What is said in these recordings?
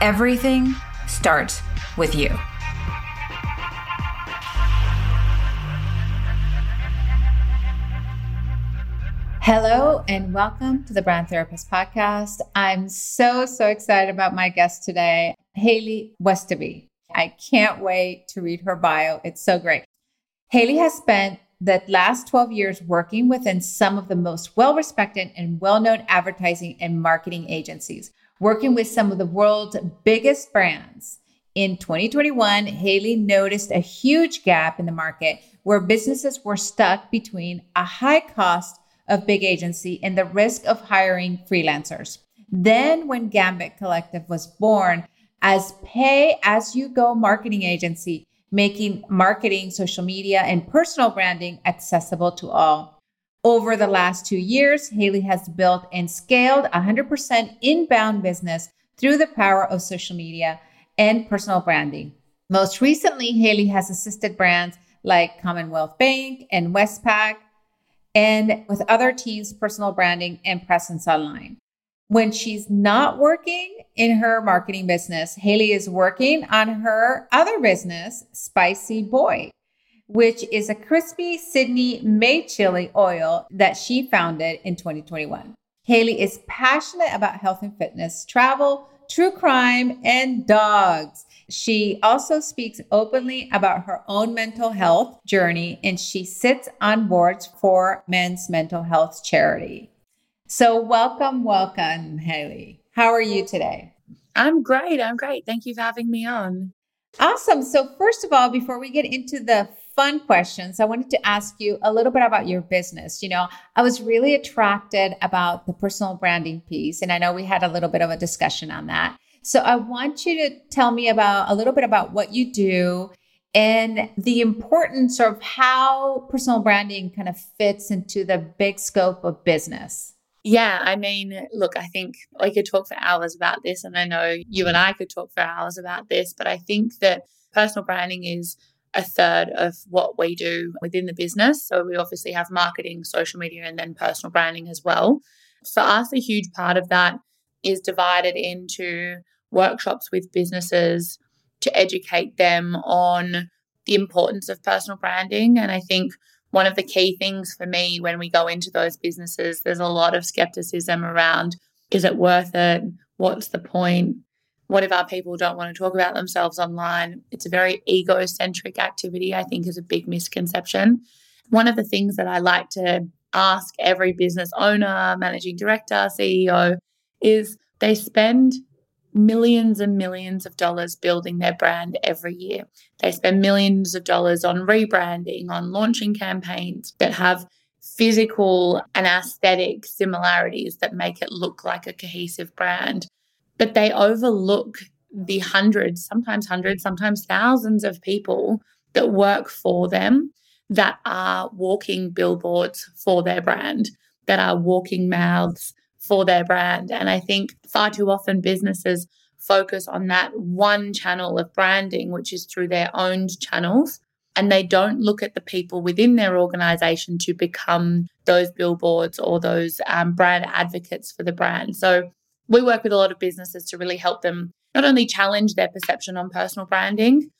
everything starts with you. Hello and welcome to the Brand Therapist Podcast. I'm so, so excited about my guest today, Hayley Westoby. I can't wait to read her bio. It's so great. Hayley has spent the last 12 years working within some of the most well respected and well known advertising and marketing agencies, working with some of the world's biggest brands. In 2021, Hayley noticed a huge gap in the market where businesses were stuck between a high cost of big agency and the risk of hiring freelancers. Then, when Gambit Collective was born as pay as you go marketing agency, making marketing, social media, and personal branding accessible to all. Over the last two years, Hayley has built and scaled 100% inbound business through the power of social media and personal branding. Most recently, Hayley has assisted brands like Commonwealth Bank and Westpac and with other teams' personal branding and presence online. When she's not working in her marketing business, Hayley is working on her other business, Spicy Boy, which is a crispy Sydney made chili oil that she founded in 2021. Hayley is passionate about health and fitness, travel, true crime, and dogs. She also speaks openly about her own mental health journey and she sits on boards for men's mental health charity. So, welcome, welcome, Hayley. How are you today? I'm great. I'm great. Thank you for having me on. Awesome. So, first of all, before we get into the fun questions, I wanted to ask you a little bit about your business. You know, I was really attracted about the personal branding piece, and I know we had a little bit of a discussion on that. So I want you to tell me about a little bit about what you do and the importance of how personal branding kind of fits into the big scope of business. Yeah, I mean, look, I think I could talk for hours about this, and I know you and I could talk for hours about this, but I think that personal branding is a third of what we do within the business. So we obviously have marketing, social media, and then personal branding as well. For us, a huge part of that is divided into workshops with businesses to educate them on the importance of personal branding. And I think one of the key things for me when we go into those businesses, there's a lot of skepticism around is it worth it? What's the point? What if our people don't want to talk about themselves online? It's a very egocentric activity, I think, is a big misconception. One of the things that I like to ask every business owner, managing director, CEO is they spend millions and millions of dollars building their brand every year. They spend millions of dollars on rebranding, on launching campaigns that have physical and aesthetic similarities that make it look like a cohesive brand. But they overlook the hundreds, sometimes hundreds, sometimes thousands of people that work for them that are walking billboards for their brand, that are walking mouths for their brand. And I think far too often businesses focus on that one channel of branding, which is through their owned channels. And they don't look at the people within their organization to become those billboards or those um, brand advocates for the brand. So we work with a lot of businesses to really help them not only challenge their perception on personal branding,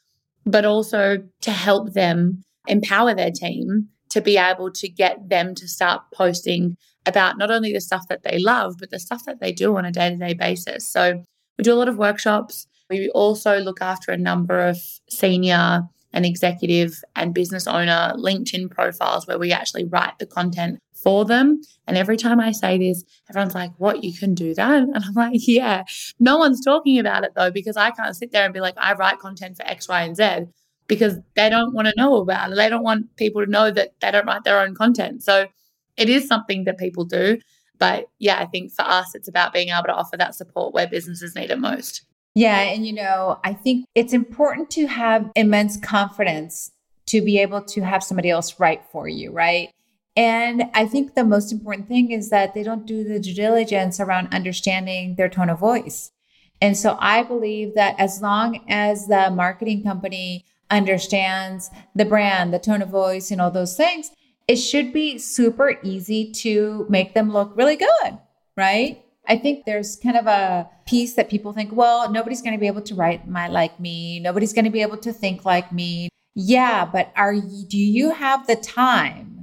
but also to help them empower their team to be able to get them to start posting about not only the stuff that they love, but the stuff that they do on a day to day basis. So we do a lot of workshops. We also look after a number of senior and executive and business owner LinkedIn profiles where we actually write the content for them. And every time I say this, everyone's like, What, you can do that? And I'm like, Yeah. No one's talking about it though, because I can't sit there and be like, I write content for X, Y, and Z because they don't want to know about it. They don't want people to know that they don't write their own content. So it is something that people do. But yeah, I think for us, it's about being able to offer that support where businesses need it most. Yeah. And, you know, I think it's important to have immense confidence to be able to have somebody else write for you, right? And I think the most important thing is that they don't do the due diligence around understanding their tone of voice. And so I believe that as long as the marketing company understands the brand, the tone of voice, and all those things, it should be super easy to make them look really good, right? I think there's kind of a piece that people think, well, nobody's going to be able to write my like me. Nobody's going to be able to think like me. Yeah, but are you, do you have the time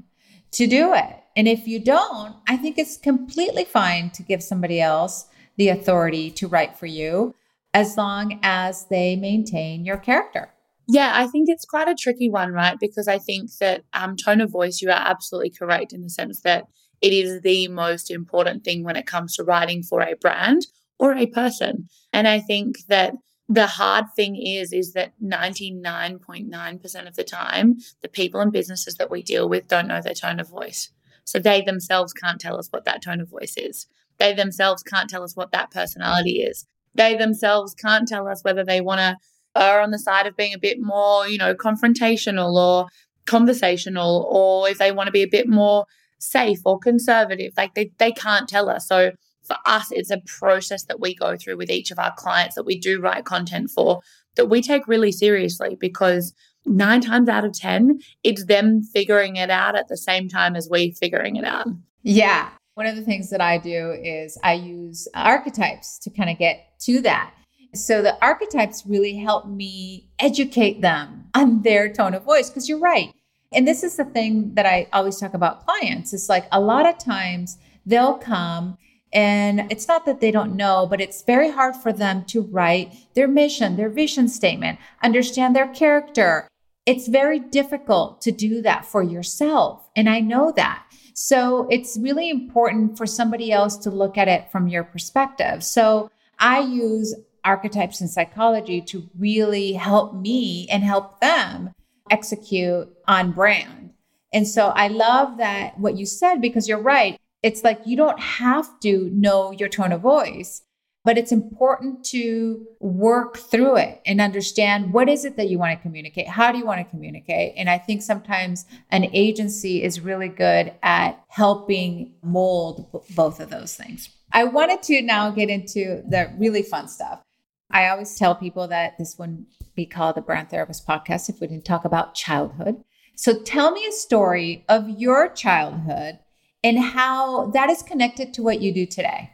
to do it? And if you don't, I think it's completely fine to give somebody else the authority to write for you as long as they maintain your character. Yeah, I think it's quite a tricky one, right? Because I think that um, tone of voice, you are absolutely correct in the sense that it is the most important thing when it comes to writing for a brand or a person. And I think that the hard thing is is that 99.9% of the time the people and businesses that we deal with don't know their tone of voice so they themselves can't tell us what that tone of voice is they themselves can't tell us what that personality is they themselves can't tell us whether they want to are on the side of being a bit more, you know, confrontational or conversational, or if they want to be a bit more safe or conservative. Like they, they can't tell us. So for us, it's a process that we go through with each of our clients that we do write content for that we take really seriously because nine times out of 10, it's them figuring it out at the same time as we figuring it out. Yeah. One of the things that I do is I use archetypes to kind of get to that. So the archetypes really help me educate them on their tone of voice because you're right. And this is the thing that I always talk about clients. It's like a lot of times they'll come and it's not that they don't know, but it's very hard for them to write their mission, their vision statement, understand their character. It's very difficult to do that for yourself. And I know that. So it's really important for somebody else to look at it from your perspective. So I use archetypes and psychology to really help me and help them execute on brand. And so I love that what you said because you're right. It's like you don't have to know your tone of voice, but it's important to work through it and understand what is it that you want to communicate? How do you want to communicate? And I think sometimes an agency is really good at helping mold both of those things. I wanted to now get into the really fun stuff. I always tell people that this wouldn't be called the Brand Therapist podcast if we didn't talk about childhood. So tell me a story of your childhood and how that is connected to what you do today.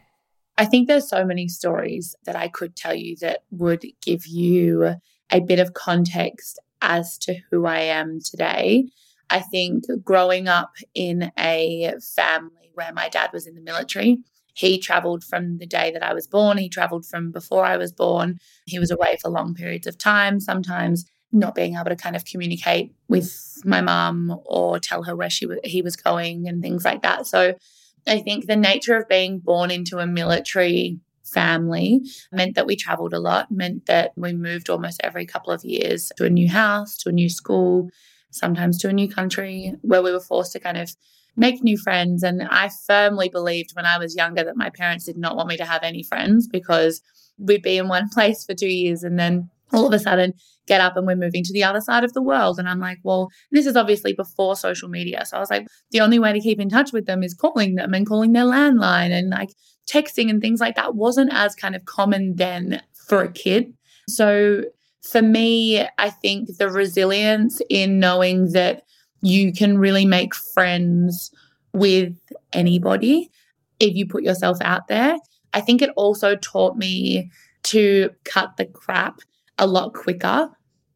I think there's so many stories that I could tell you that would give you a bit of context as to who I am today. I think growing up in a family where my dad was in the military, he traveled from the day that I was born. He traveled from before I was born. He was away for long periods of time, sometimes not being able to kind of communicate with my mum or tell her where she w- he was going and things like that. So I think the nature of being born into a military family meant that we traveled a lot, meant that we moved almost every couple of years to a new house, to a new school, sometimes to a new country where we were forced to kind of make new friends. And I firmly believed when I was younger that my parents did not want me to have any friends because we'd be in one place for two years and then all of a sudden get up and we're moving to the other side of the world. And I'm like, well, this is obviously before social media. So I was like, the only way to keep in touch with them is calling them and calling their landline and like texting and things like that wasn't as kind of common then for a kid. So for me, I think the resilience in knowing that you can really make friends with anybody if you put yourself out there. I think it also taught me to cut the crap a lot quicker,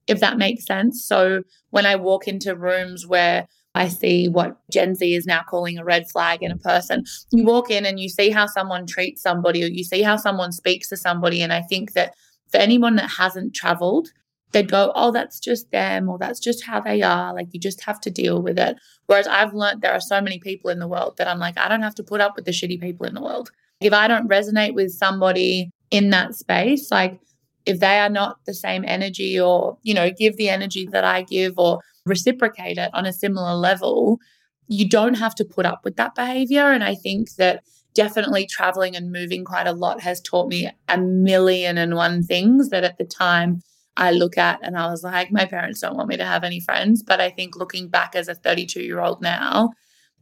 if that makes sense. So when I walk into rooms where I see what Gen Z is now calling a red flag in a person. You walk in and you see how someone treats somebody or you see how someone speaks to somebody. And I think that for anyone that hasn't traveled, they'd go, oh, that's just them or that's just how they are. Like you just have to deal with it. Whereas I've learned there are so many people in the world that I'm like, I don't have to put up with the shitty people in the world. If I don't resonate with somebody in that space, like if they are not the same energy or, you know, give the energy that I give or reciprocate it on a similar level, you don't have to put up with that behavior. And I think that definitely traveling and moving quite a lot has taught me a million and one things that at the time I look at and I was like, my parents don't want me to have any friends. But I think looking back as a 32 year old now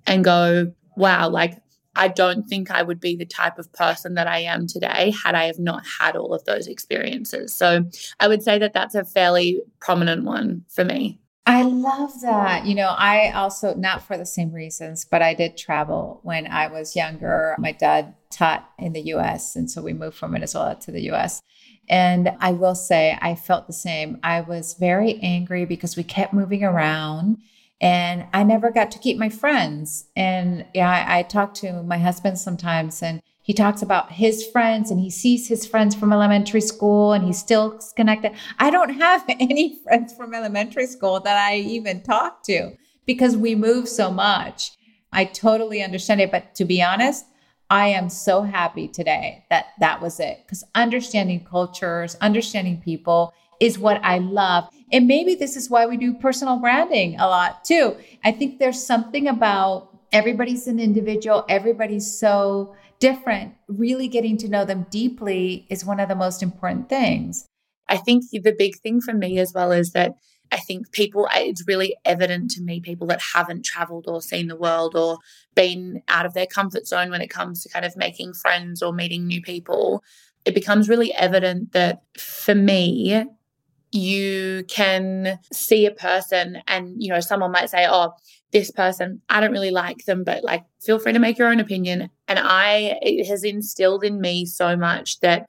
and go, wow, like I don't think I would be the type of person that I am today had I have not had all of those experiences. So I would say that that's a fairly prominent one for me. I love that. You know, I also, not for the same reasons, but I did travel when I was younger. My dad taught in the US. And so we moved from Venezuela to the US. And I will say, I felt the same. I was very angry because we kept moving around and I never got to keep my friends. And yeah, I, I talk to my husband sometimes and he talks about his friends and he sees his friends from elementary school and he's still connected. I don't have any friends from elementary school that I even talk to because we move so much. I totally understand it. But to be honest, I am so happy today that that was it because understanding cultures, understanding people is what I love. And maybe this is why we do personal branding a lot too. I think there's something about everybody's an individual, everybody's so different. Really getting to know them deeply is one of the most important things. I think the big thing for me as well is that I think people, it's really evident to me, people that haven't traveled or seen the world or been out of their comfort zone when it comes to kind of making friends or meeting new people, it becomes really evident that for me, you can see a person and you know someone might say oh this person i don't really like them but like feel free to make your own opinion. And i it has instilled in me so much that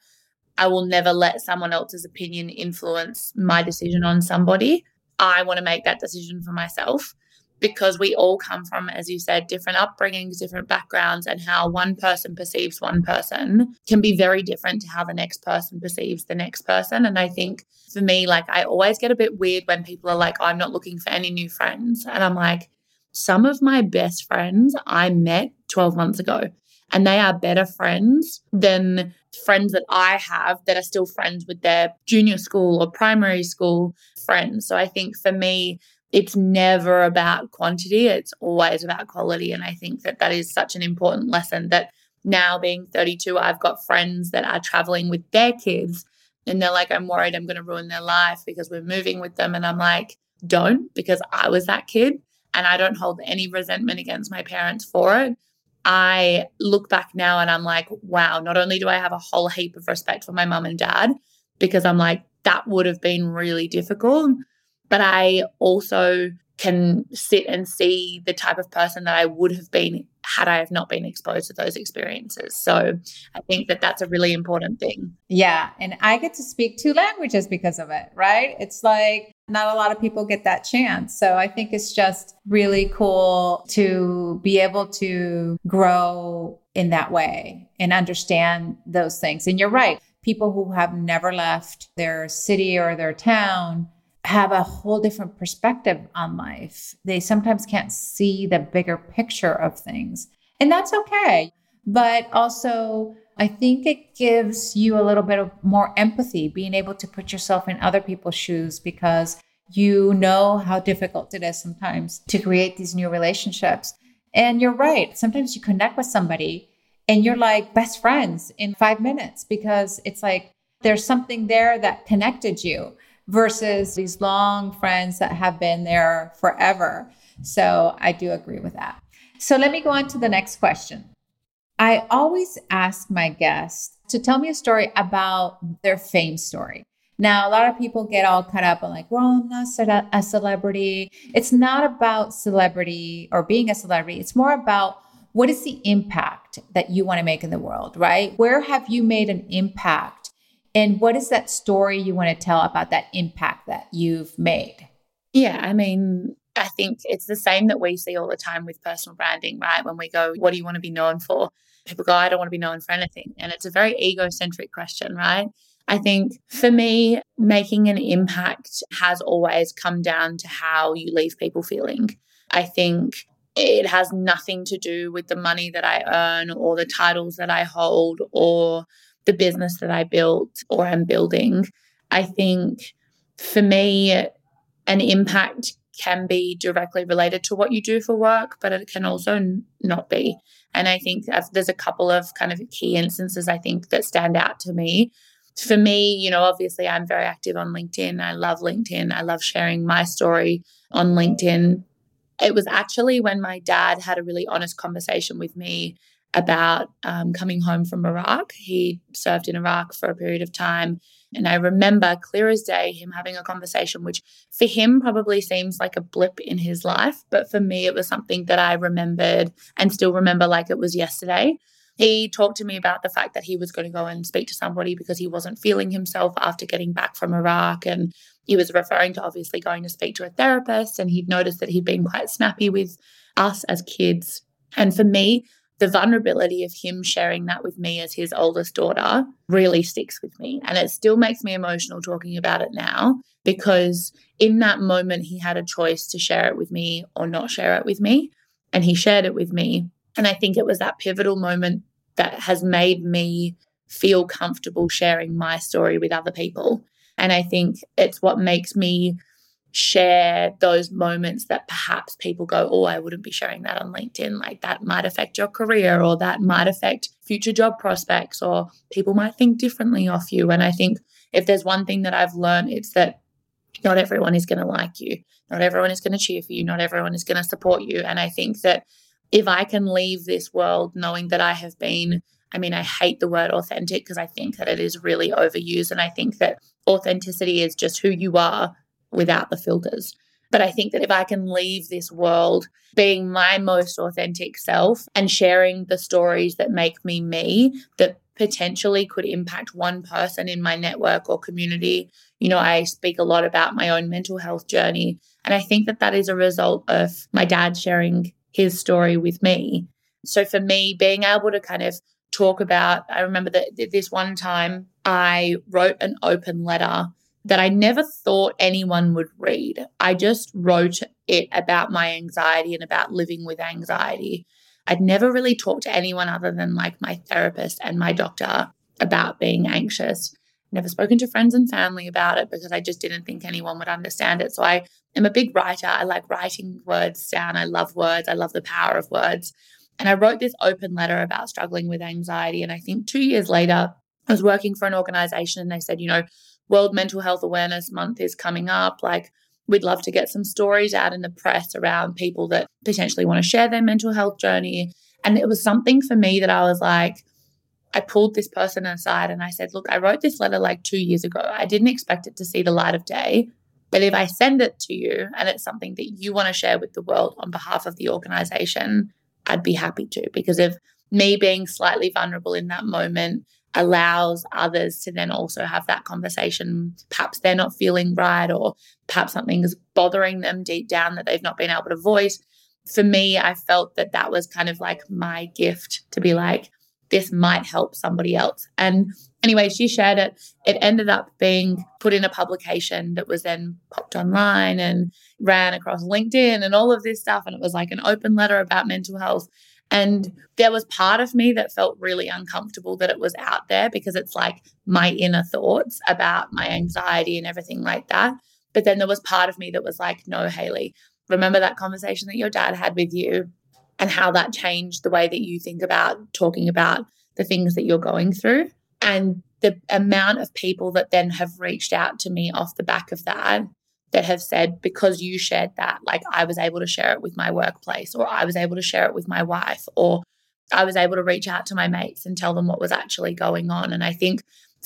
i will never let someone else's opinion influence my decision on somebody. I want to make that decision for myself because we all come from, as you said, different upbringings, different backgrounds, and how one person perceives one person can be very different to how the next person perceives the next person. And I think for me, like, I always get a bit weird when people are like, oh, I'm not looking for any new friends. And I'm like, some of my best friends I met 12 months ago, and they are better friends than friends that I have that are still friends with their junior school or primary school friends. So I think for me, it's never about quantity, it's always about quality. And I think that that is such an important lesson that now being 32, I've got friends that are traveling with their kids and they're like, I'm worried I'm going to ruin their life because we're moving with them. And I'm like, don't, because I was that kid and I don't hold any resentment against my parents for it. I look back now and I'm like, wow, not only do I have a whole heap of respect for my mum and dad, because I'm like, that would have been really difficult but I also can sit and see the type of person that I would have been had I have not been exposed to those experiences. So I think that that's a really important thing. Yeah. And I get to speak two languages because of it, right? It's like not a lot of people get that chance. So I think it's just really cool to be able to grow in that way and understand those things. And you're right. People who have never left their city or their town have a whole different perspective on life. They sometimes can't see the bigger picture of things. And that's okay. But also, I think it gives you a little bit of more empathy, being able to put yourself in other people's shoes because you know how difficult it is sometimes to create these new relationships. And you're right. Sometimes you connect with somebody and you're like best friends in five minutes because it's like there's something there that connected you versus these long friends that have been there forever. So I do agree with that. So let me go on to the next question. I always ask my guests to tell me a story about their fame story. Now, a lot of people get all caught up on like, well, I'm not a celebrity. It's not about celebrity or being a celebrity. It's more about what is the impact that you want to make in the world, right? Where have you made an impact and what is that story you want to tell about that impact that you've made? Yeah, I mean, I think it's the same that we see all the time with personal branding, right? When we go, what do you want to be known for? People go, I don't want to be known for anything. And it's a very egocentric question, right? I think for me, making an impact has always come down to how you leave people feeling. I think it has nothing to do with the money that I earn or the titles that I hold or the business that I built or am building. I think for me, an impact can be directly related to what you do for work, but it can also not be. And I think there's a couple of kind of key instances I think that stand out to me. For me, you know, obviously I'm very active on LinkedIn. I love LinkedIn. I love sharing my story on LinkedIn. It was actually when my dad had a really honest conversation with me about um, coming home from Iraq. He served in Iraq for a period of time. And I remember clear as day him having a conversation, which for him probably seems like a blip in his life. But for me, it was something that I remembered and still remember like it was yesterday. He talked to me about the fact that he was going to go and speak to somebody because he wasn't feeling himself after getting back from Iraq. And he was referring to obviously going to speak to a therapist. And he'd noticed that he'd been quite snappy with us as kids. And for me, the vulnerability of him sharing that with me as his oldest daughter really sticks with me. And it still makes me emotional talking about it now because in that moment, he had a choice to share it with me or not share it with me. And he shared it with me. And I think it was that pivotal moment that has made me feel comfortable sharing my story with other people. And I think it's what makes me share those moments that perhaps people go, Oh, I wouldn't be sharing that on LinkedIn. Like that might affect your career or that might affect future job prospects or people might think differently of you. And I think if there's one thing that I've learned, it's that not everyone is going to like you. Not everyone is going to cheer for you. Not everyone is going to support you. And I think that if I can leave this world knowing that I have been I mean, I hate the word authentic because I think that it is really overused. And I think that authenticity is just who you are without the filters. But I think that if I can leave this world being my most authentic self and sharing the stories that make me me, that potentially could impact one person in my network or community. You know, I speak a lot about my own mental health journey. And I think that that is a result of my dad sharing his story with me. So for me, being able to kind of talk about, I remember that this one time I wrote an open letter that I never thought anyone would read. I just wrote it about my anxiety and about living with anxiety. I'd never really talked to anyone other than like my therapist and my doctor about being anxious. Never spoken to friends and family about it because I just didn't think anyone would understand it. So I am a big writer. I like writing words down. I love words. I love the power of words. And I wrote this open letter about struggling with anxiety. And I think two years later, I was working for an organization and they said, you know, World Mental Health Awareness Month is coming up. Like, we'd love to get some stories out in the press around people that potentially want to share their mental health journey. And it was something for me that I was like, I pulled this person aside and I said, Look, I wrote this letter like two years ago. I didn't expect it to see the light of day. But if I send it to you and it's something that you want to share with the world on behalf of the organization, I'd be happy to. Because of me being slightly vulnerable in that moment, allows others to then also have that conversation. Perhaps they're not feeling right, or perhaps something is bothering them deep down that they've not been able to voice. For me, I felt that that was kind of like my gift to be like, this might help somebody else. And anyway, she shared it. It ended up being put in a publication that was then popped online and ran across LinkedIn and all of this stuff. And it was like an open letter about mental health. And there was part of me that felt really uncomfortable that it was out there because it's like my inner thoughts about my anxiety and everything like that. But then there was part of me that was like, no, Hayley, remember that conversation that your dad had with you and how that changed the way that you think about talking about the things that you're going through. And the amount of people that then have reached out to me off the back of that that have said, because you shared that, like I was able to share it with my workplace, or I was able to share it with my wife, or I was able to reach out to my mates and tell them what was actually going on. And I think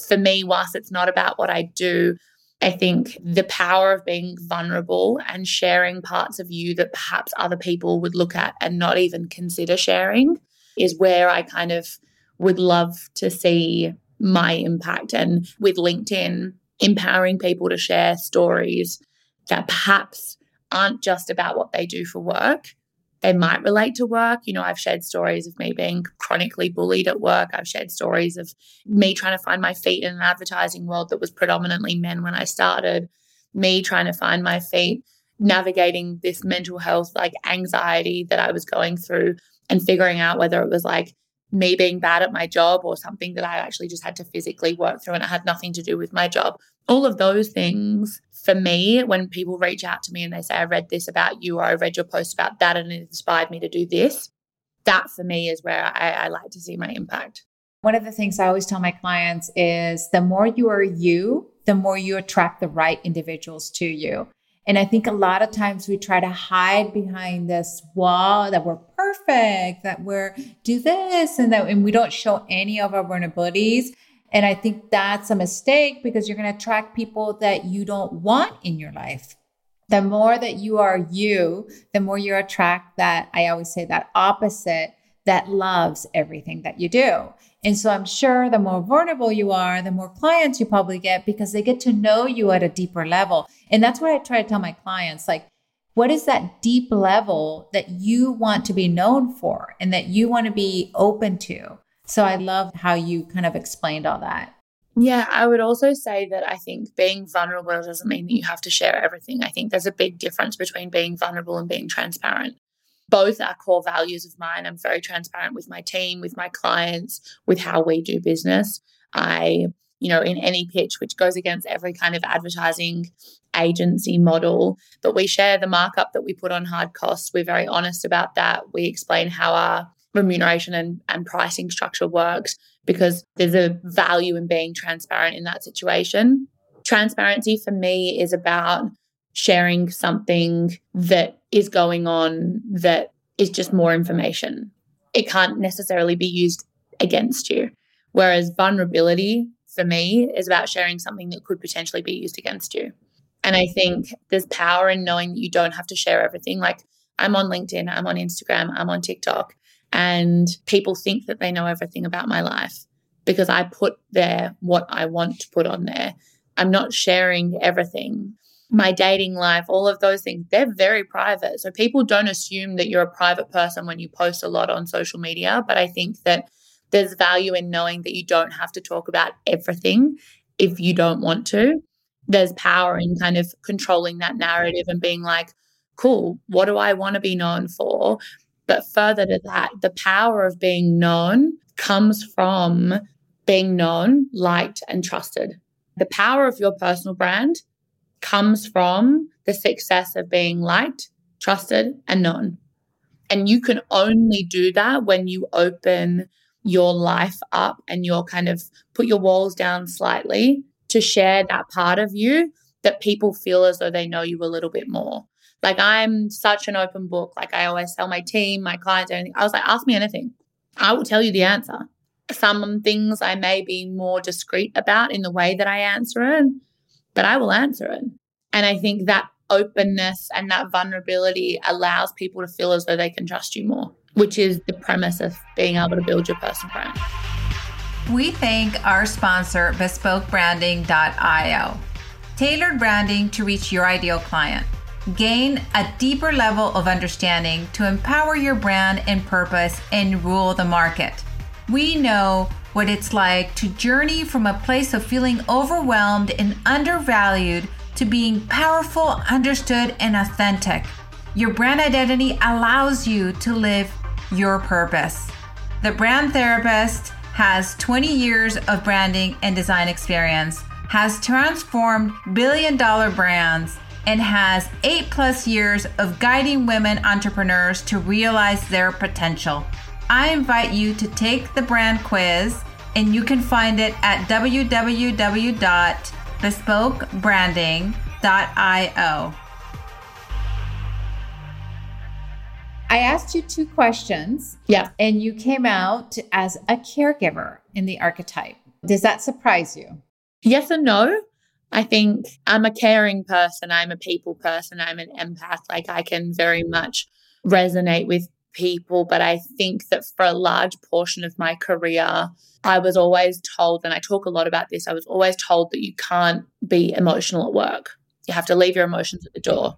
for me, whilst it's not about what I do, I think the power of being vulnerable and sharing parts of you that perhaps other people would look at and not even consider sharing is where I kind of would love to see my impact. And with LinkedIn, empowering people to share stories that perhaps aren't just about what they do for work. They might relate to work. You know, I've shared stories of me being chronically bullied at work. I've shared stories of me trying to find my feet in an advertising world that was predominantly men when I started, me trying to find my feet navigating this mental health, like anxiety that I was going through and figuring out whether it was like me being bad at my job or something that I actually just had to physically work through and it had nothing to do with my job. All of those things for me, when people reach out to me and they say, I read this about you or I read your post about that and it inspired me to do this, that for me is where I, I like to see my impact. One of the things I always tell my clients is the more you are you, the more you attract the right individuals to you. And I think a lot of times we try to hide behind this wall that we're perfect, that we're do this and that, and we don't show any of our vulnerabilities. And I think that's a mistake because you're going to attract people that you don't want in your life. The more that you are you, the more you attract that, I always say that opposite that loves everything that you do. And so I'm sure the more vulnerable you are, the more clients you probably get because they get to know you at a deeper level. And that's what I try to tell my clients like, what is that deep level that you want to be known for and that you want to be open to? So I love how you kind of explained all that. Yeah, I would also say that I think being vulnerable doesn't mean that you have to share everything. I think there's a big difference between being vulnerable and being transparent both are core values of mine. I'm very transparent with my team, with my clients, with how we do business. I, you know, in any pitch, which goes against every kind of advertising agency model, but we share the markup that we put on hard costs. We're very honest about that. We explain how our remuneration and, and pricing structure works because there's a value in being transparent in that situation. Transparency for me is about sharing something that is going on that is just more information. It can't necessarily be used against you. Whereas vulnerability for me is about sharing something that could potentially be used against you. And I think there's power in knowing that you don't have to share everything. Like I'm on LinkedIn, I'm on Instagram, I'm on TikTok, and people think that they know everything about my life because I put there what I want to put on there. I'm not sharing everything my dating life, all of those things, they're very private. So people don't assume that you're a private person when you post a lot on social media. But I think that there's value in knowing that you don't have to talk about everything if you don't want to. There's power in kind of controlling that narrative and being like, cool, what do I want to be known for? But further to that, the power of being known comes from being known, liked, and trusted. The power of your personal brand comes from the success of being liked, trusted, and known. And you can only do that when you open your life up and you're kind of put your walls down slightly to share that part of you that people feel as though they know you a little bit more. Like I'm such an open book. Like I always tell my team, my clients, anything. I was like, ask me anything. I will tell you the answer. Some things I may be more discreet about in the way that I answer it but I will answer it. And I think that openness and that vulnerability allows people to feel as though they can trust you more, which is the premise of being able to build your personal brand. We thank our sponsor, bespokebranding.io. Tailored branding to reach your ideal client. Gain a deeper level of understanding to empower your brand and purpose and rule the market. We know what it's like to journey from a place of feeling overwhelmed and undervalued to being powerful, understood, and authentic. Your brand identity allows you to live your purpose. The Brand Therapist has 20 years of branding and design experience, has transformed billion dollar brands, and has eight plus years of guiding women entrepreneurs to realize their potential. I invite you to take the brand quiz and you can find it at www.bespokebranding.io. I asked you two questions. Yeah. And you came out as a caregiver in the archetype. Does that surprise you? Yes and no. I think I'm a caring person. I'm a people person. I'm an empath. Like I can very much resonate with people. But I think that for a large portion of my career, I was always told, and I talk a lot about this, I was always told that you can't be emotional at work. You have to leave your emotions at the door.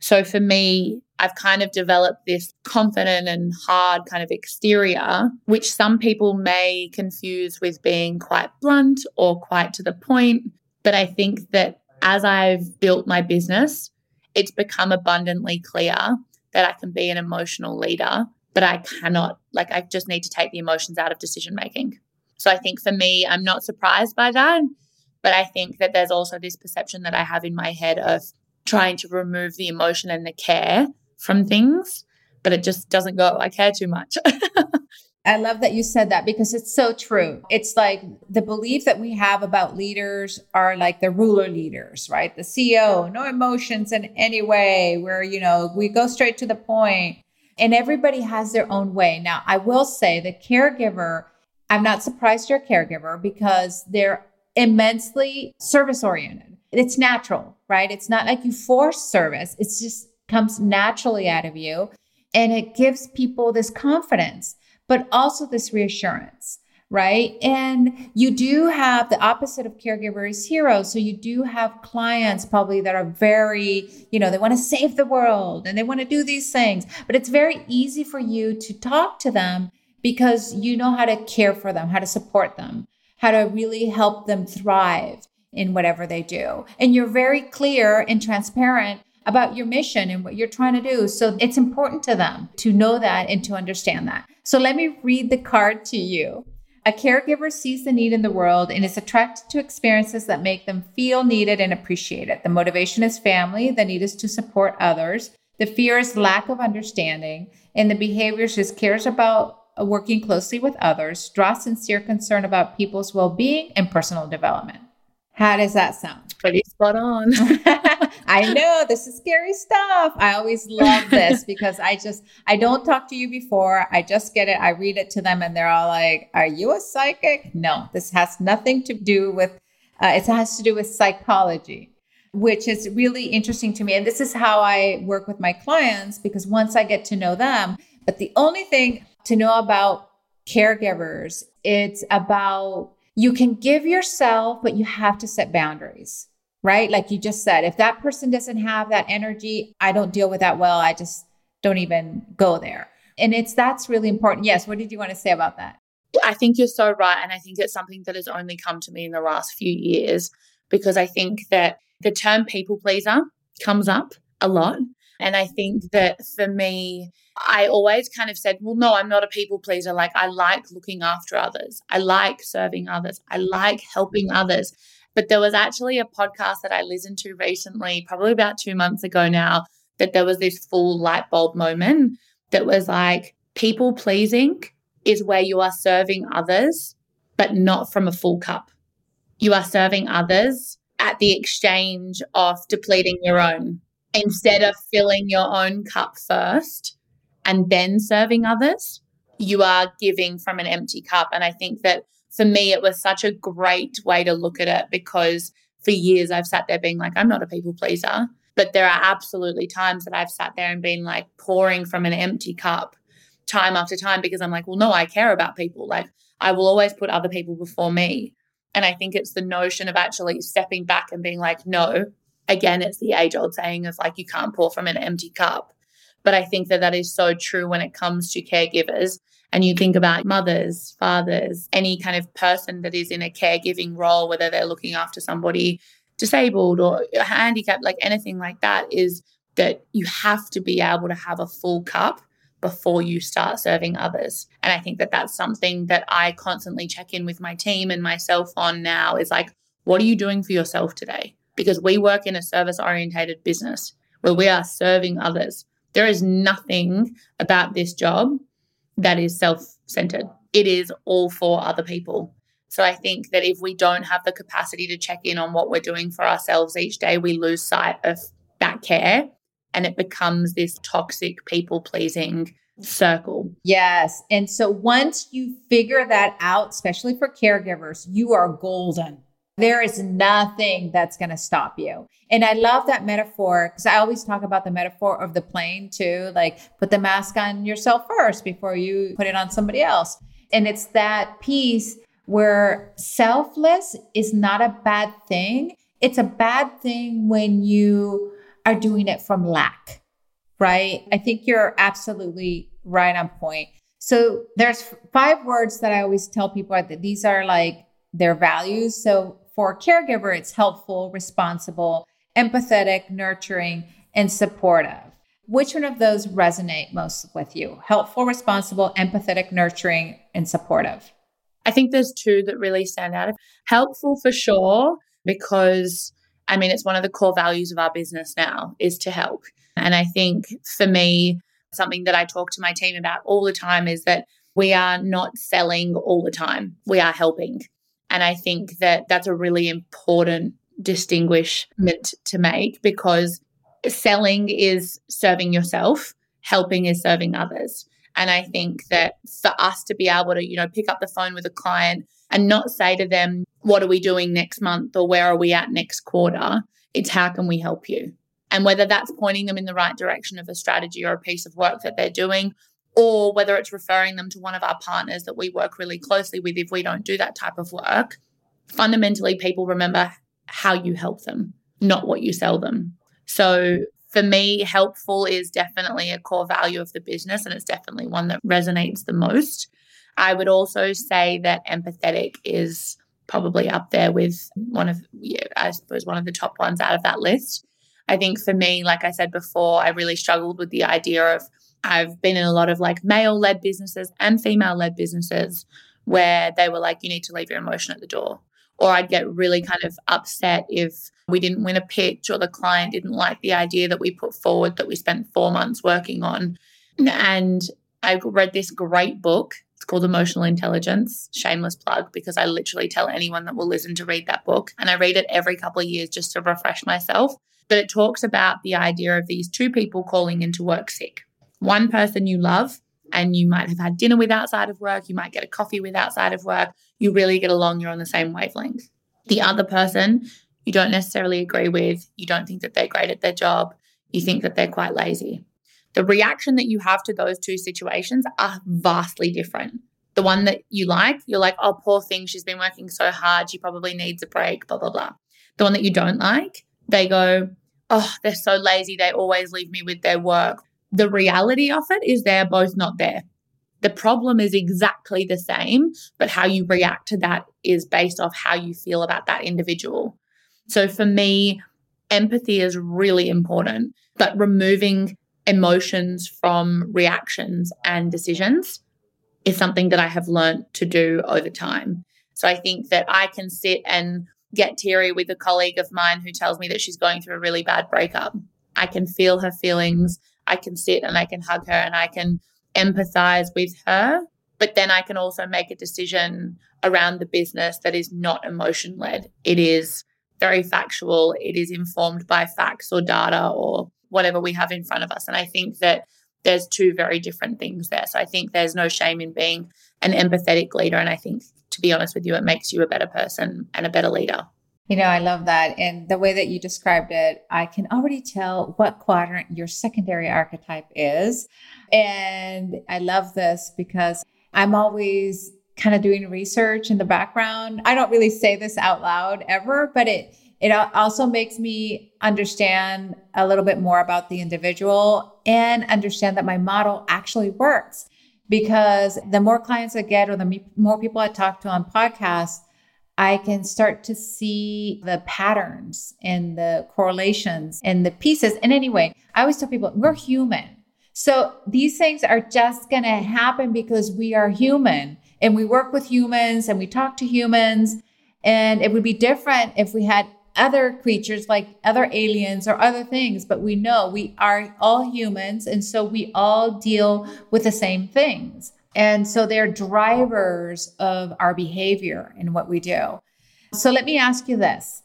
So for me, I've kind of developed this confident and hard kind of exterior, which some people may confuse with being quite blunt or quite to the point. But I think that as I've built my business, it's become abundantly clear that I can be an emotional leader but I cannot, like, I just need to take the emotions out of decision making. So I think for me, I'm not surprised by that. But I think that there's also this perception that I have in my head of trying to remove the emotion and the care from things, but it just doesn't go. I care too much. I love that you said that because it's so true. It's like the belief that we have about leaders are like the ruler leaders, right? The CEO, no emotions in any way, where, you know, we go straight to the point and everybody has their own way. Now, I will say the caregiver, I'm not surprised you're a caregiver because they're immensely service oriented. It's natural, right? It's not like you force service. it just comes naturally out of you and it gives people this confidence but also this reassurance right? And you do have the opposite of caregivers heroes. So you do have clients probably that are very, you know, they want to save the world and they want to do these things, but it's very easy for you to talk to them because you know how to care for them, how to support them, how to really help them thrive in whatever they do. And you're very clear and transparent about your mission and what you're trying to do. So it's important to them to know that and to understand that. So let me read the card to you. A caregiver sees the need in the world and is attracted to experiences that make them feel needed and appreciated. The motivation is family, the need is to support others. The fear is lack of understanding, and the behaviors just cares about working closely with others, draw sincere concern about people's well being and personal development. How does that sound? Pretty spot on. I know this is scary stuff. I always love this because I just I don't talk to you before. I just get it. I read it to them and they're all like, "Are you a psychic?" No, this has nothing to do with uh, it has to do with psychology, which is really interesting to me. And this is how I work with my clients because once I get to know them, but the only thing to know about caregivers, it's about you can give yourself, but you have to set boundaries, right? Like you just said, if that person doesn't have that energy, I don't deal with that well. I just don't even go there. And it's that's really important. Yes. What did you want to say about that? I think you're so right. And I think it's something that has only come to me in the last few years because I think that the term people pleaser comes up a lot. And I think that for me, I always kind of said, well, no, I'm not a people pleaser. Like, I like looking after others, I like serving others, I like helping others. But there was actually a podcast that I listened to recently, probably about two months ago now, that there was this full light bulb moment that was like, people pleasing is where you are serving others, but not from a full cup. You are serving others at the exchange of depleting your own instead of filling your own cup first and then serving others, you are giving from an empty cup. And I think that for me, it was such a great way to look at it because for years I've sat there being like, I'm not a people pleaser. But there are absolutely times that I've sat there and been like pouring from an empty cup time after time because I'm like, well, no, I care about people. Like, I will always put other people before me. And I think it's the notion of actually stepping back and being like, no, again, it's the age old saying of like, you can't pour from an empty cup. But I think that that is so true when it comes to caregivers. And you think about mothers, fathers, any kind of person that is in a caregiving role, whether they're looking after somebody disabled or handicapped, like anything like that, is that you have to be able to have a full cup before you start serving others. And I think that that's something that I constantly check in with my team and myself on now is like, what are you doing for yourself today? Because we work in a service orientated business where we are serving others. There is nothing about this job that is self centered, it is all for other people. So I think that if we don't have the capacity to check in on what we're doing for ourselves each day, we lose sight of that care and it becomes this toxic people pleasing circle. Yes. And so once you figure that out, especially for caregivers, you are golden. There is nothing that's going to stop you. And I love that metaphor because I always talk about the metaphor of the plane too. Like put the mask on yourself first before you put it on somebody else. And it's that piece where selfless is not a bad thing. It's a bad thing when you are doing it from lack, right? I think you're absolutely right on point. So there's five words that I always tell people that these are like their values. So for a caregiver, it's helpful, responsible, empathetic, nurturing, and supportive. which one of those resonate most with you? Helpful, responsible, empathetic, nurturing, and supportive? I think there's two that really stand out. Helpful for sure, because I mean, it's one of the core values of our business now is to help. And I think for me, something that I talk to my team about all the time is that we are not selling all the time, we are helping. And I think that that's a really important distinguishment to make because selling is serving yourself, helping is serving others. And I think that for us to be able to, you know, pick up the phone with a client and not say to them, what are we doing next month or where are we at next quarter? It's how can we help you? And whether that's pointing them in the right direction of a strategy or a piece of work that they're doing, or whether it's referring them to one of our partners that we work really closely with if we don't do that type of work, fundamentally, people remember how you help them, not what you sell them. So for me, helpful is definitely a core value of the business, and it's definitely one that resonates the most. I would also say that empathetic is probably up there with one of, yeah, I suppose, one of the top ones out of that list. I think for me, like I said before, I really struggled with the idea of I've been in a lot of like male led businesses and female led businesses where they were like, you need to leave your emotion at the door. Or I'd get really kind of upset if we didn't win a pitch or the client didn't like the idea that we put forward that we spent four months working on. And I read this great book. It's called Emotional Intelligence. Shameless plug because I literally tell anyone that will listen to read that book. And I read it every couple of years just to refresh myself. But it talks about the idea of these two people calling into work sick. One person you love and you might have had dinner with outside of work, you might get a coffee with outside of work, you really get along, you're on the same wavelength. The other person you don't necessarily agree with, you don't think that they're great at their job, you think that they're quite lazy. The reaction that you have to those two situations are vastly different. The one that you like, you're like, oh, poor thing, she's been working so hard, she probably needs a break, blah, blah, blah. The one that you don't like, they go, oh, they're so lazy, they always leave me with their work. The reality of it is they're both not there. The problem is exactly the same, but how you react to that is based off how you feel about that individual. So for me, empathy is really important, but removing emotions from reactions and decisions is something that I have learned to do over time. So I think that I can sit and get teary with a colleague of mine who tells me that she's going through a really bad breakup. I can feel her feelings. I can sit and I can hug her and I can empathize with her. But then I can also make a decision around the business that is not emotion led. It is very factual, it is informed by facts or data or whatever we have in front of us. And I think that there's two very different things there. So I think there's no shame in being an empathetic leader. And I think, to be honest with you, it makes you a better person and a better leader. You know, I love that. And the way that you described it, I can already tell what quadrant your secondary archetype is. And I love this because I'm always kind of doing research in the background. I don't really say this out loud ever, but it it also makes me understand a little bit more about the individual and understand that my model actually works because the more clients I get or the more people I talk to on podcasts, I can start to see the patterns and the correlations and the pieces. And anyway, I always tell people we're human. So these things are just going to happen because we are human and we work with humans and we talk to humans. And it would be different if we had other creatures like other aliens or other things, but we know we are all humans. And so we all deal with the same things. And so they're drivers of our behavior and what we do. So let me ask you this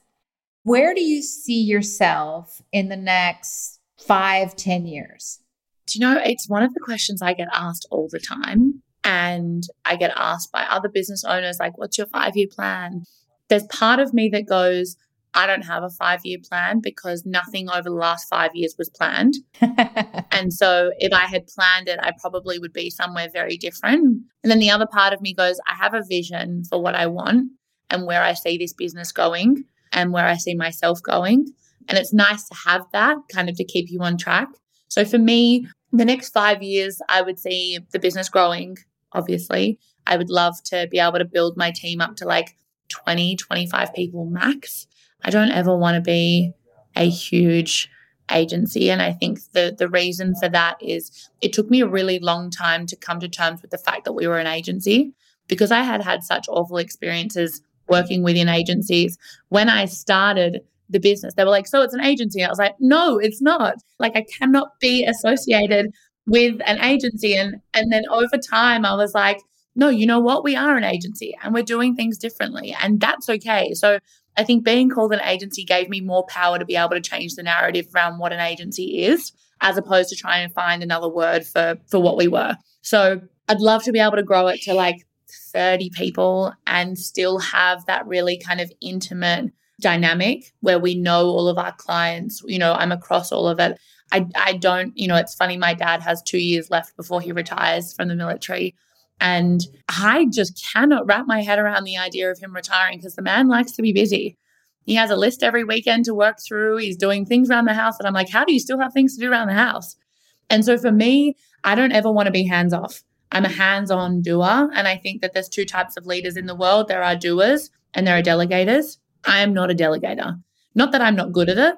Where do you see yourself in the next five, ten years? Do you know, it's one of the questions I get asked all the time. And I get asked by other business owners, like, what's your five year plan? There's part of me that goes, I don't have a five year plan because nothing over the last five years was planned. and so if I had planned it, I probably would be somewhere very different. And then the other part of me goes, I have a vision for what I want and where I see this business going and where I see myself going. And it's nice to have that kind of to keep you on track. So for me, the next five years, I would see the business growing, obviously. I would love to be able to build my team up to like 20, 25 people max. I don't ever want to be a huge agency. And I think the the reason for that is it took me a really long time to come to terms with the fact that we were an agency because I had had such awful experiences working within agencies. When I started the business, they were like, So it's an agency. I was like, No, it's not. Like, I cannot be associated with an agency. And, and then over time, I was like, No, you know what? We are an agency and we're doing things differently. And that's okay. So I think being called an agency gave me more power to be able to change the narrative around what an agency is, as opposed to trying to find another word for for what we were. So I'd love to be able to grow it to like 30 people and still have that really kind of intimate dynamic where we know all of our clients, you know, I'm across all of it. I, I don't, you know, it's funny, my dad has two years left before he retires from the military. And I just cannot wrap my head around the idea of him retiring because the man likes to be busy. He has a list every weekend to work through. He's doing things around the house. And I'm like, how do you still have things to do around the house? And so for me, I don't ever want to be hands off. I'm a hands on doer. And I think that there's two types of leaders in the world there are doers and there are delegators. I am not a delegator. Not that I'm not good at it,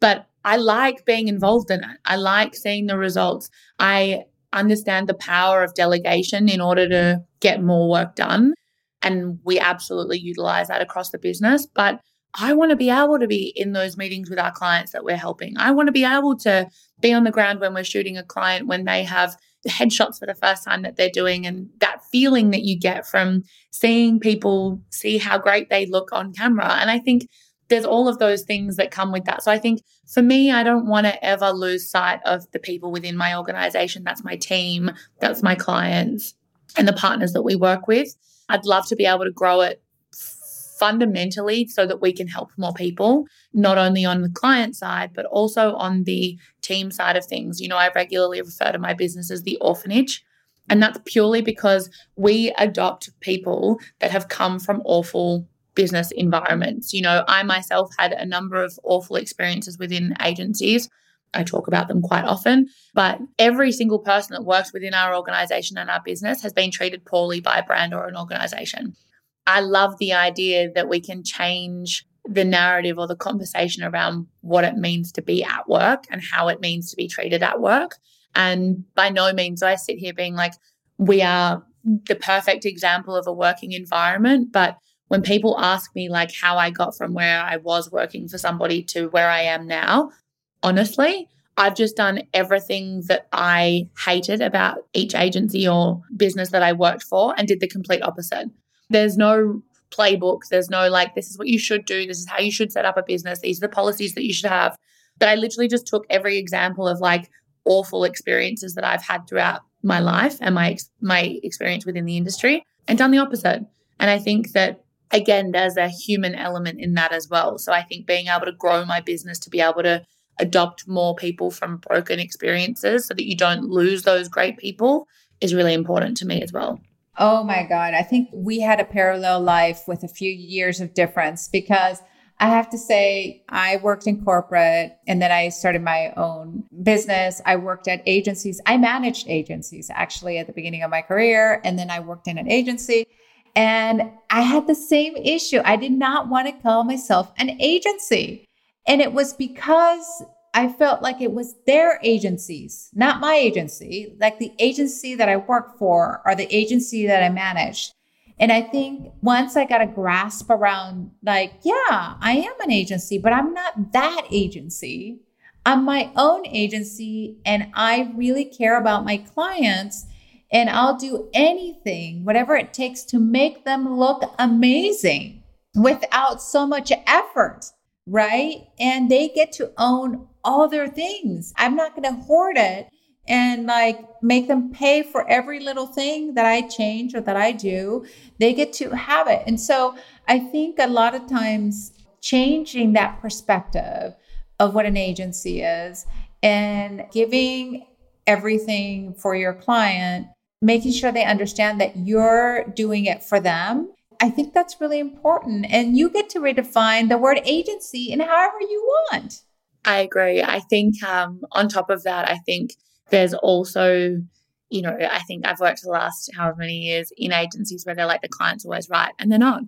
but I like being involved in it. I like seeing the results. I understand the power of delegation in order to get more work done. And we absolutely utilize that across the business. But I want to be able to be in those meetings with our clients that we're helping. I want to be able to be on the ground when we're shooting a client when they have headshots for the first time that they're doing and that feeling that you get from seeing people see how great they look on camera. And I think there's all of those things that come with that. So I think for me, I don't want to ever lose sight of the people within my organization. That's my team, that's my clients, and the partners that we work with. I'd love to be able to grow it fundamentally so that we can help more people, not only on the client side, but also on the team side of things. You know, I regularly refer to my business as the orphanage. And that's purely because we adopt people that have come from awful business environments. You know, I myself had a number of awful experiences within agencies. I talk about them quite often, but every single person that works within our organization and our business has been treated poorly by a brand or an organization. I love the idea that we can change the narrative or the conversation around what it means to be at work and how it means to be treated at work. And by no means do I sit here being like, we are the perfect example of a working environment. But when people ask me like how I got from where I was working for somebody to where I am now, honestly, I've just done everything that I hated about each agency or business that I worked for and did the complete opposite. There's no playbook. There's no like, this is what you should do. This is how you should set up a business. These are the policies that you should have. But I literally just took every example of like awful experiences that I've had throughout my life and my my experience within the industry and done the opposite. And I think that again, there's a human element in that as well. So I think being able to grow my business to be able to adopt more people from broken experiences so that you don't lose those great people is really important to me as well. Oh my God. I think we had a parallel life with a few years of difference because I have to say, I worked in corporate and then I started my own business. I worked at agencies. I managed agencies actually at the beginning of my career. And then I worked in an agency. And I had the same issue. I did not want to call myself an agency. And it was because I felt like it was their agencies, not my agency, like the agency that I work for or the agency that I managed. And I think once I got a grasp around, like, yeah, I am an agency, but I'm not that agency. I'm my own agency, and I really care about my clients. And I'll do anything, whatever it takes to make them look amazing without so much effort, right? And they get to own all their things. I'm not going to hoard it and like make them pay for every little thing that I change or that I do. They get to have it. And so I think a lot of times changing that perspective of what an agency is and giving everything for your client, making sure they understand that you're doing it for them. I think that's really important. And you get to redefine the word agency in however you want. I agree. I think um, on top of that, I think there's also, you know, I think I've worked the last however many years in agencies where they're like the client's always right and they're not.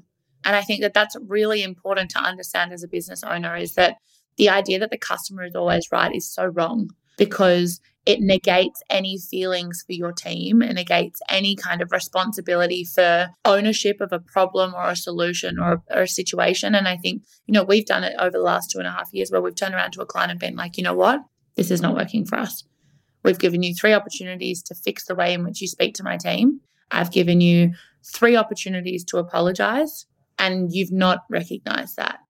And I think that that's really important to understand as a business owner is that the idea that the customer is always right is so wrong because it negates any feelings for your team and negates any kind of responsibility for ownership of a problem or a solution or, or, a situation. And I think, you know, we've done it over the last two and a half years where we've turned around to a client and been like, you know what? This is not working for us. We've given you three opportunities to fix the way in which you speak to my team. I've given you three opportunities to apologize, and you've not recognized that.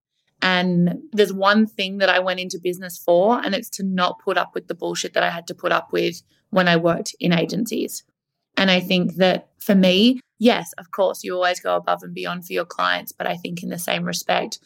And there's one thing that I went into business for, and it's to not put up with the bullshit that I had to put up with when I worked in agencies. And I think that for me, yes, of course, you always go above and beyond for your clients. But I think in the same respect,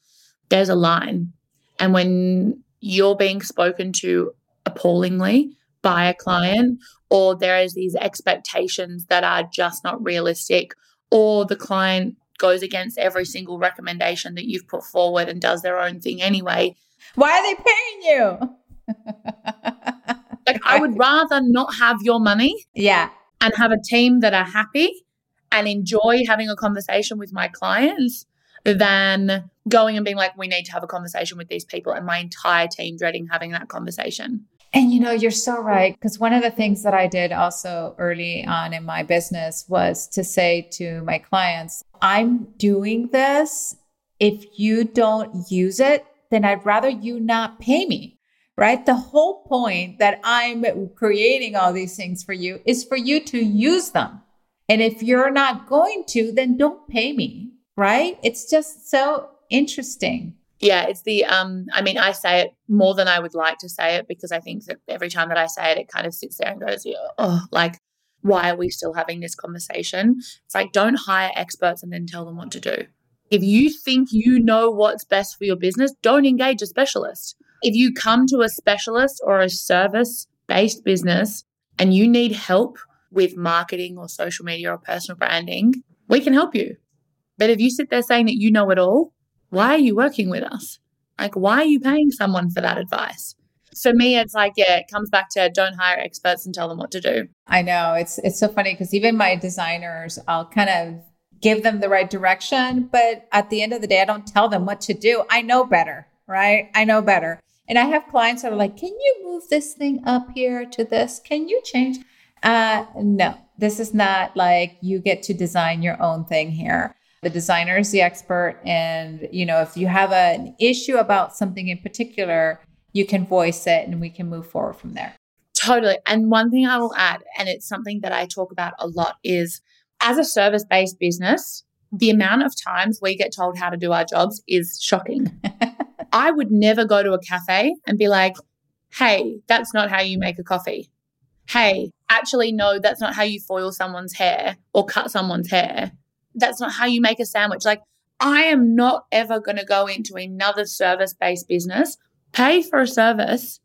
there's a line. And when you're being spoken to appallingly by a client, or there is these expectations that are just not realistic, or the client goes against every single recommendation that you've put forward and does their own thing anyway. Why are they paying you? like, I would rather not have your money. Yeah. And have a team that are happy and enjoy having a conversation with my clients than going and being like, we need to have a conversation with these people and my entire team dreading having that conversation. And you know, you're so right. Because one of the things that I did also early on in my business was to say to my clients, I'm doing this. If you don't use it, then I'd rather you not pay me. Right. The whole point that I'm creating all these things for you is for you to use them. And if you're not going to, then don't pay me. Right. It's just so interesting yeah, it's the um I mean I say it more than I would like to say it because I think that every time that I say it it kind of sits there and goes, oh, like why are we still having this conversation? It's like don't hire experts and then tell them what to do. If you think you know what's best for your business, don't engage a specialist. If you come to a specialist or a service based business and you need help with marketing or social media or personal branding, we can help you. But if you sit there saying that you know it all, why are you working with us? Like, why are you paying someone for that advice? For me, it's like, yeah, it comes back to don't hire experts and tell them what to do. I know it's it's so funny because even my designers, I'll kind of give them the right direction, but at the end of the day, I don't tell them what to do. I know better, right? I know better. And I have clients that are like, "Can you move this thing up here to this? Can you change?" Uh, no, this is not like you get to design your own thing here the designer is the expert and you know if you have a, an issue about something in particular you can voice it and we can move forward from there. Totally. And one thing i will add and it's something that i talk about a lot is as a service based business the amount of times we get told how to do our jobs is shocking. I would never go to a cafe and be like hey that's not how you make a coffee. Hey actually no that's not how you foil someone's hair or cut someone's hair that's not how you make a sandwich. Like, I am not ever going to go into another service based business, pay for a service,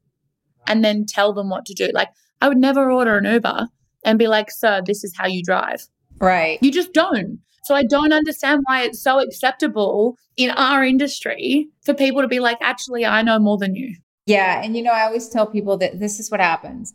and then tell them what to do. Like, I would never order an Uber and be like, sir, this is how you drive. Right. You just don't. So I don't understand why it's so acceptable in our industry for people to be like, actually, I know more than you. Yeah. And, you know, I always tell people that this is what happens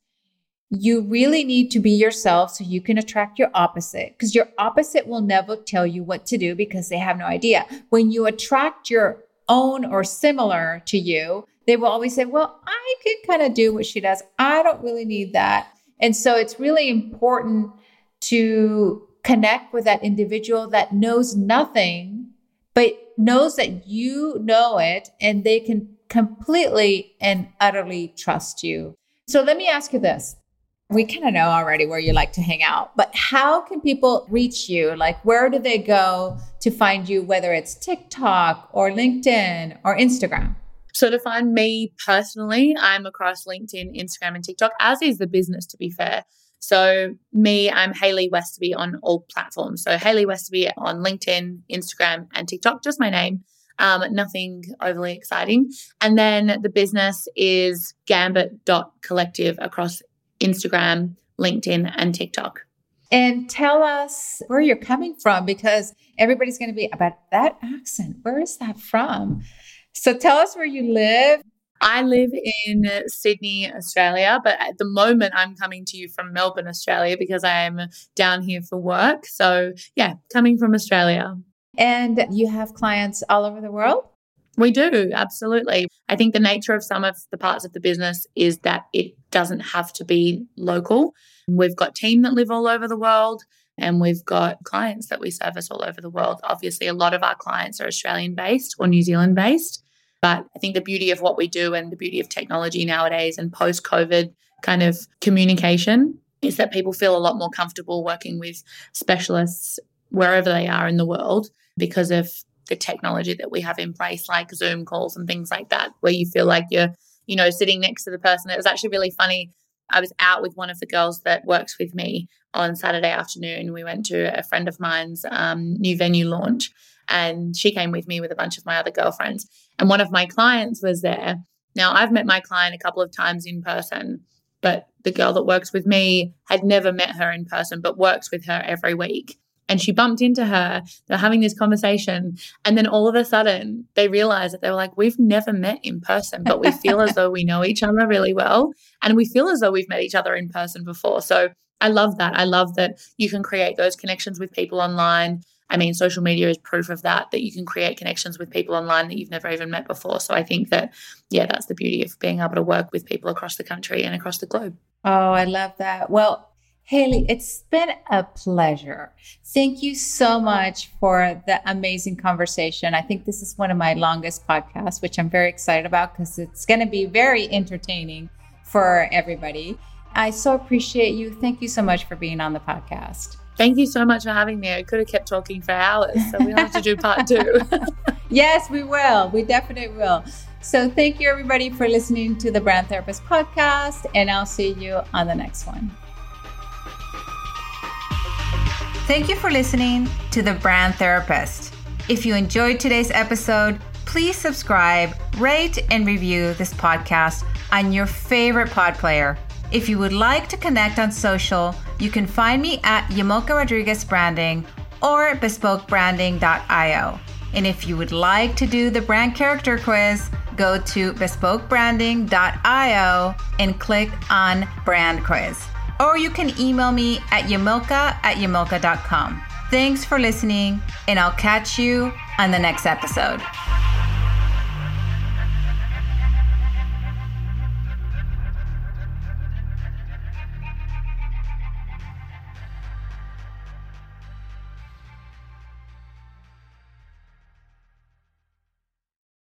you really need to be yourself so you can attract your opposite because your opposite will never tell you what to do because they have no idea. When you attract your own or similar to you, they will always say, Well, I can kind of do what she does. I don't really need that. And so it's really important to connect with that individual that knows nothing, but knows that you know it and they can completely and utterly trust you. So let me ask you this we kind of know already where you like to hang out, but how can people reach you? Like, where do they go to find you, whether it's TikTok or LinkedIn or Instagram? So, to find me personally, I'm across LinkedIn, Instagram, and TikTok, as is the business, to be fair. So, me, I'm Hayley Westoby on all platforms. So, Hayley Westoby on LinkedIn, Instagram, and TikTok, just my name. Um, nothing overly exciting. And then the business is gambit.collective across Instagram, LinkedIn, and TikTok. And tell us where you're coming from because everybody's going to be about that accent. Where is that from? So tell us where you live. I live in Sydney, Australia, but at the moment I'm coming to you from Melbourne, Australia because I'm down here for work. So, yeah, coming from Australia. And you have clients all over the world? We do, absolutely. I think the nature of some of the parts of the business is that it doesn't have to be local. We've got team that live all over the world and we've got clients that we service all over the world. Obviously, a lot of our clients are Australian based or New Zealand based. But I think the beauty of what we do and the beauty of technology nowadays and post COVID kind of communication is that people feel a lot more comfortable working with specialists wherever they are in the world because of the technology that we have in place, like Zoom calls and things like that, where you feel like you're, you know, sitting next to the person. It was actually really funny. I was out with one of the girls that works with me on Saturday afternoon. We went to a friend of mine's um, new venue launch, and she came with me with a bunch of my other girlfriends. And one of my clients was there. Now, I've met my client a couple of times in person, but the girl that works with me had never met her in person, but works with her every week and she bumped into her. They're having this conversation. And then all of a sudden, they realize that they were like, We've never met in person, but we feel as though we know each other really well. And we feel as though we've met each other in person before. So I love that. I love that you can create those connections with people online. I mean, social media is proof of that, that you can create connections with people online that you've never even met before. So I think that, yeah, that's the beauty of being able to work with people across the country and across the globe. Oh, I love that. Well, Hayley, it's been a pleasure. Thank you so much for the amazing conversation. I think this is one of my longest podcasts, which I'm very excited about because it's going to be very entertaining for everybody. I so appreciate you. Thank you so much for being on the podcast. Thank you so much for having me. I could have kept talking for hours, so we'll have to do part two. yes, we will. We definitely will. So, thank you everybody for listening to the Brand Therapist podcast, and I'll see you on the next one. Thank you for listening to The Brand Therapist. If you enjoyed today's episode, please subscribe, rate, and review this podcast on your favorite pod player. If you would like to connect on social, you can find me at Yamilka Rodriguez Branding or bespokebranding.io. And if you would like to do the brand character quiz, go to bespokebranding.io and click on brand quiz or you can email me at yamilka at yamilka.com. Thanks for listening, and I'll catch you on the next episode.